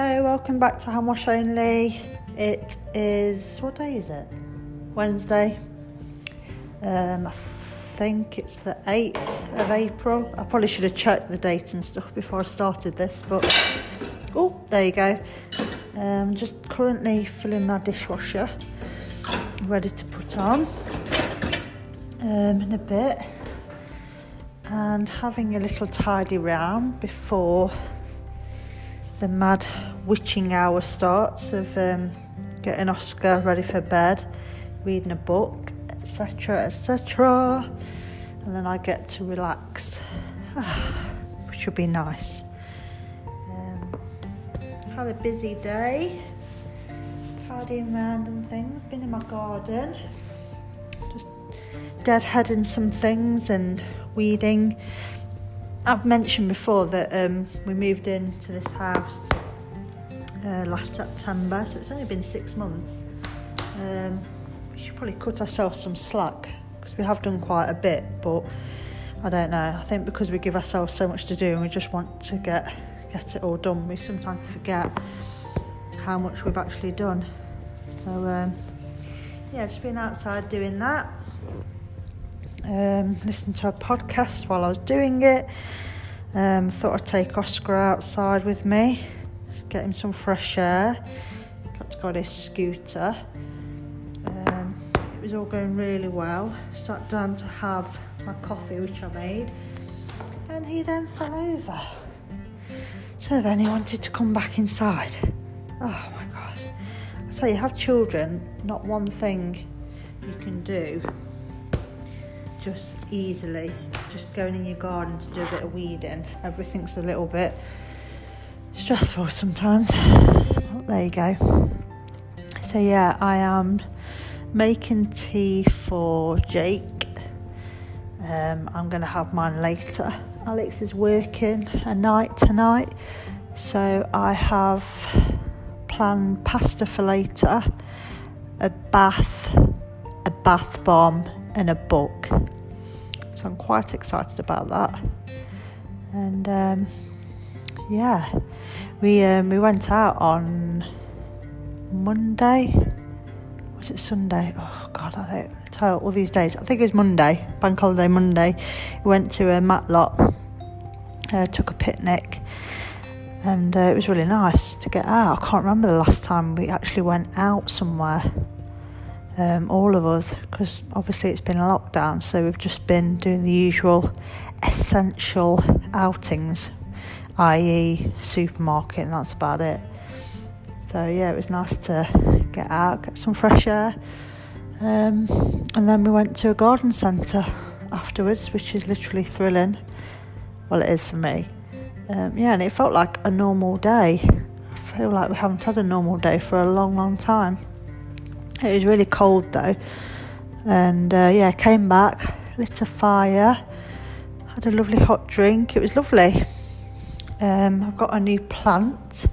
Hello, welcome back to Hand Wash Only. It is what day is it? Wednesday. Um, I think it's the 8th of April. I probably should have checked the date and stuff before I started this, but oh, there you go. Um, just currently filling my dishwasher, ready to put on um, in a bit, and having a little tidy round before the mad witching hour starts of um, getting Oscar ready for bed, reading a book, etc., etc. And then I get to relax, which would be nice. Um, had a busy day, tidying around and things, been in my garden, just deadheading some things and weeding. I've mentioned before that um, we moved into this house uh, last September, so it's only been six months. Um, we should probably cut ourselves some slack because we have done quite a bit, but I don't know. I think because we give ourselves so much to do and we just want to get get it all done, we sometimes forget how much we've actually done. So um, yeah, just been outside doing that um, listened to a podcast while I was doing it. Um, thought I'd take Oscar outside with me, get him some fresh air. Got to go on his scooter. Um, it was all going really well. Sat down to have my coffee, which I made, and he then fell over. So then he wanted to come back inside. Oh my god. I tell you, have children, not one thing you can do just easily. Just going in your garden to do a bit of weeding. Everything's a little bit stressful sometimes. Well, there you go. So, yeah, I am making tea for Jake. Um, I'm going to have mine later. Alex is working a night tonight, so I have planned pasta for later, a bath, a bath bomb, and a book. So I'm quite excited about that. And um, yeah, we um, we went out on Monday. Was it Sunday? Oh God, I don't tell all these days. I think it was Monday, Bank Holiday Monday. We went to a Matlock, uh, took a picnic, and uh, it was really nice to get out. I can't remember the last time we actually went out somewhere um, all of us, because obviously it's been a lockdown, so we've just been doing the usual essential outings, i.e., supermarket, and that's about it. So, yeah, it was nice to get out, get some fresh air. Um, and then we went to a garden centre afterwards, which is literally thrilling. Well, it is for me. Um, yeah, and it felt like a normal day. I feel like we haven't had a normal day for a long, long time. It was really cold though, and uh, yeah, came back, lit a fire, had a lovely hot drink. It was lovely. Um, I've got a new plant.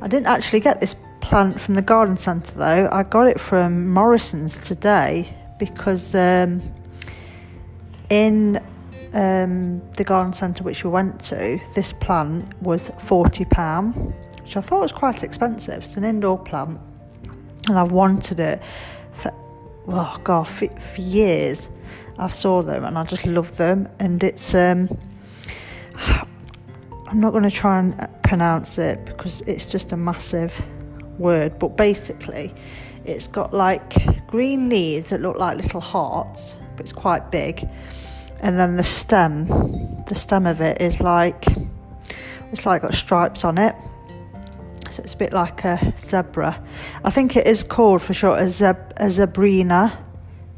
I didn't actually get this plant from the garden centre though. I got it from Morrison's today because um, in um, the garden centre which we went to, this plant was forty pound, which I thought was quite expensive. It's an indoor plant and I've wanted it for oh god for, for years. I saw them and I just love them, and it's um, I'm not going to try and uh, pronounce it because it's just a massive word, but basically, it's got like green leaves that look like little hearts, but it's quite big, and then the stem, the stem of it is like it's like got stripes on it so it's a bit like a zebra. I think it is called for sure a, zeb- a zebrina,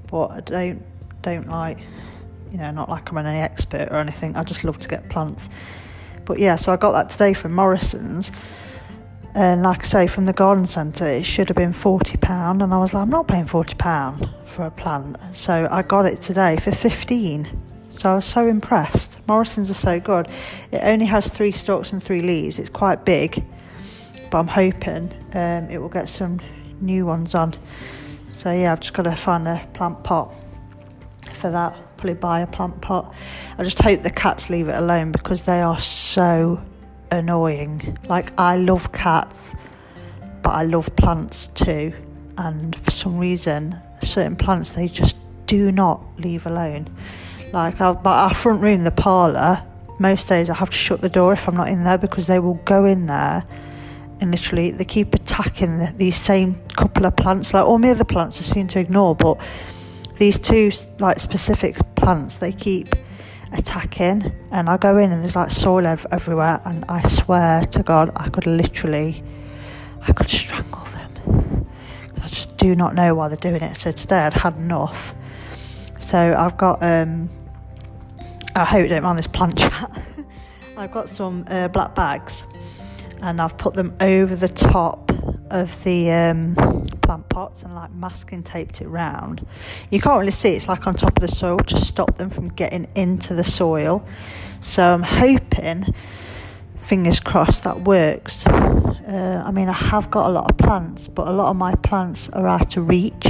but I don't don't like, you know, not like I'm an expert or anything. I just love to get plants. But yeah, so I got that today from Morrison's. And like I say, from the garden centre, it should have been £40. And I was like, I'm not paying £40 for a plant. So I got it today for 15 So I was so impressed. Morrison's are so good. It only has three stalks and three leaves. It's quite big but I'm hoping um, it will get some new ones on. So yeah, I've just got to find a plant pot for that. Probably buy a plant pot. I just hope the cats leave it alone because they are so annoying. Like, I love cats, but I love plants too. And for some reason, certain plants they just do not leave alone. Like, our, our front room, the parlour, most days I have to shut the door if I'm not in there because they will go in there and literally they keep attacking the, these same couple of plants. Like all my other plants, I seem to ignore, but these two like specific plants, they keep attacking. And I go in and there's like soil ev- everywhere, and I swear to God, I could literally, I could strangle them. I just do not know why they're doing it. So today I'd had enough. So I've got um, I hope you don't mind this plant chat. I've got some uh, black bags and I've put them over the top of the um, plant pots and like masking taped it round. You can't really see it's like on top of the soil to stop them from getting into the soil. So I'm hoping, fingers crossed, that works. Uh, I mean, I have got a lot of plants, but a lot of my plants are out of reach.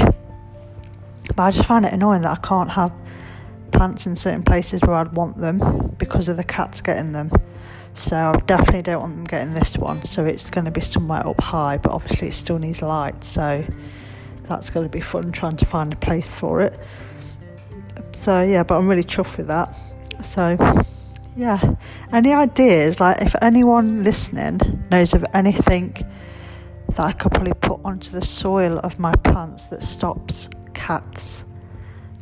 But I just find it annoying that I can't have plants in certain places where I'd want them because of the cats getting them. So I definitely don't want them getting this one. So it's going to be somewhere up high, but obviously it still needs light. So that's going to be fun trying to find a place for it. So yeah, but I'm really chuffed with that. So yeah, any ideas? Like if anyone listening knows of anything that I could probably put onto the soil of my plants that stops cats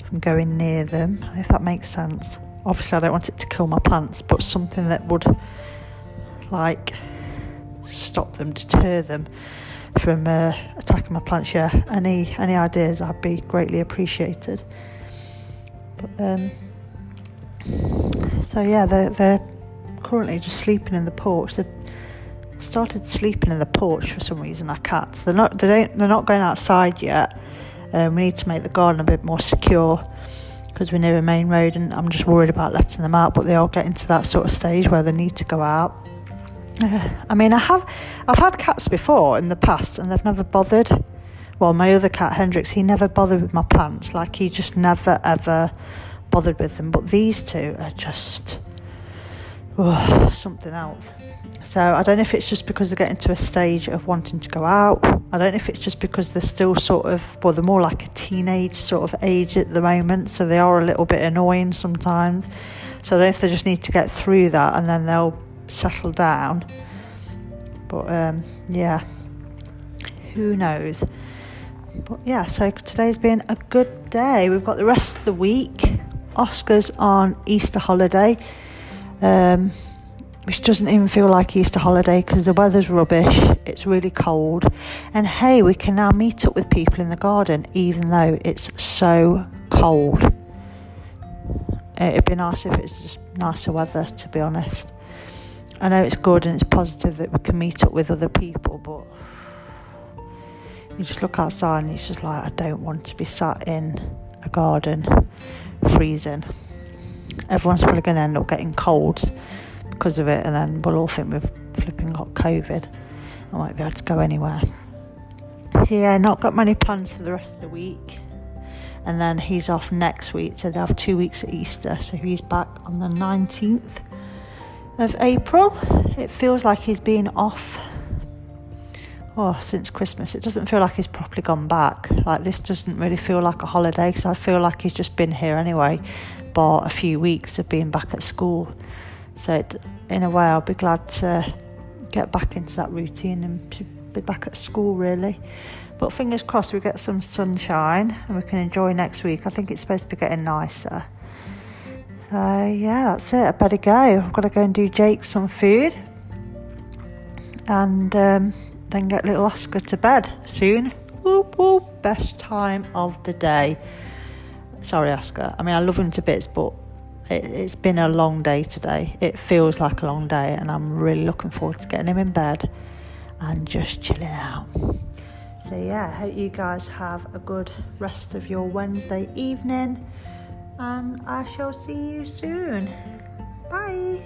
from going near them, if that makes sense. Obviously, I don't want it to kill my plants, but something that would like stop them, deter them from uh, attacking my plants. Yeah, any any ideas? I'd be greatly appreciated. But, um, so yeah, they're they're currently just sleeping in the porch. They've started sleeping in the porch for some reason. Our cats. They're not. They don't. They're not going outside yet. Um, we need to make the garden a bit more secure because we're near a main road, and I'm just worried about letting them out. But they are getting to that sort of stage where they need to go out. Uh, I mean, I have, I've had cats before in the past, and they've never bothered. Well, my other cat Hendrix, he never bothered with my plants. Like he just never ever bothered with them. But these two are just oh, something else. So I don't know if it's just because they're getting to a stage of wanting to go out. I don't know if it's just because they're still sort of, well, they're more like a teenage sort of age at the moment. So they are a little bit annoying sometimes. So I don't know if they just need to get through that and then they'll settle down. But um, yeah, who knows? But yeah, so today's been a good day. We've got the rest of the week. Oscar's on Easter holiday. Um, which doesn't even feel like Easter holiday because the weather's rubbish, it's really cold, and hey, we can now meet up with people in the garden even though it's so cold. It'd be nice if it's just nicer weather, to be honest. I know it's good and it's positive that we can meet up with other people, but you just look outside and it's just like, I don't want to be sat in a garden freezing. Everyone's probably going to end up getting colds because of it, and then we'll all think we've flipping got COVID. I won't be able to go anywhere. So yeah, not got many plans for the rest of the week. And then he's off next week, so they have two weeks at Easter. So he's back on the 19th of April. It feels like he's been off oh, since Christmas. It doesn't feel like he's properly gone back. Like this doesn't really feel like a holiday because I feel like he's just been here anyway, but a few weeks of being back at school. So, it, in a way, I'll be glad to get back into that routine and be back at school, really. But fingers crossed we get some sunshine and we can enjoy next week. I think it's supposed to be getting nicer. So, yeah, that's it. I better go. I've got to go and do Jake some food and um, then get little Oscar to bed soon. Whoop, whoop. Best time of the day. Sorry, Oscar. I mean, I love him to bits, but it, it's been a long day today. It feels like a long day, and I'm really looking forward to getting him in bed and just chilling out. So, yeah, I hope you guys have a good rest of your Wednesday evening, and I shall see you soon. Bye.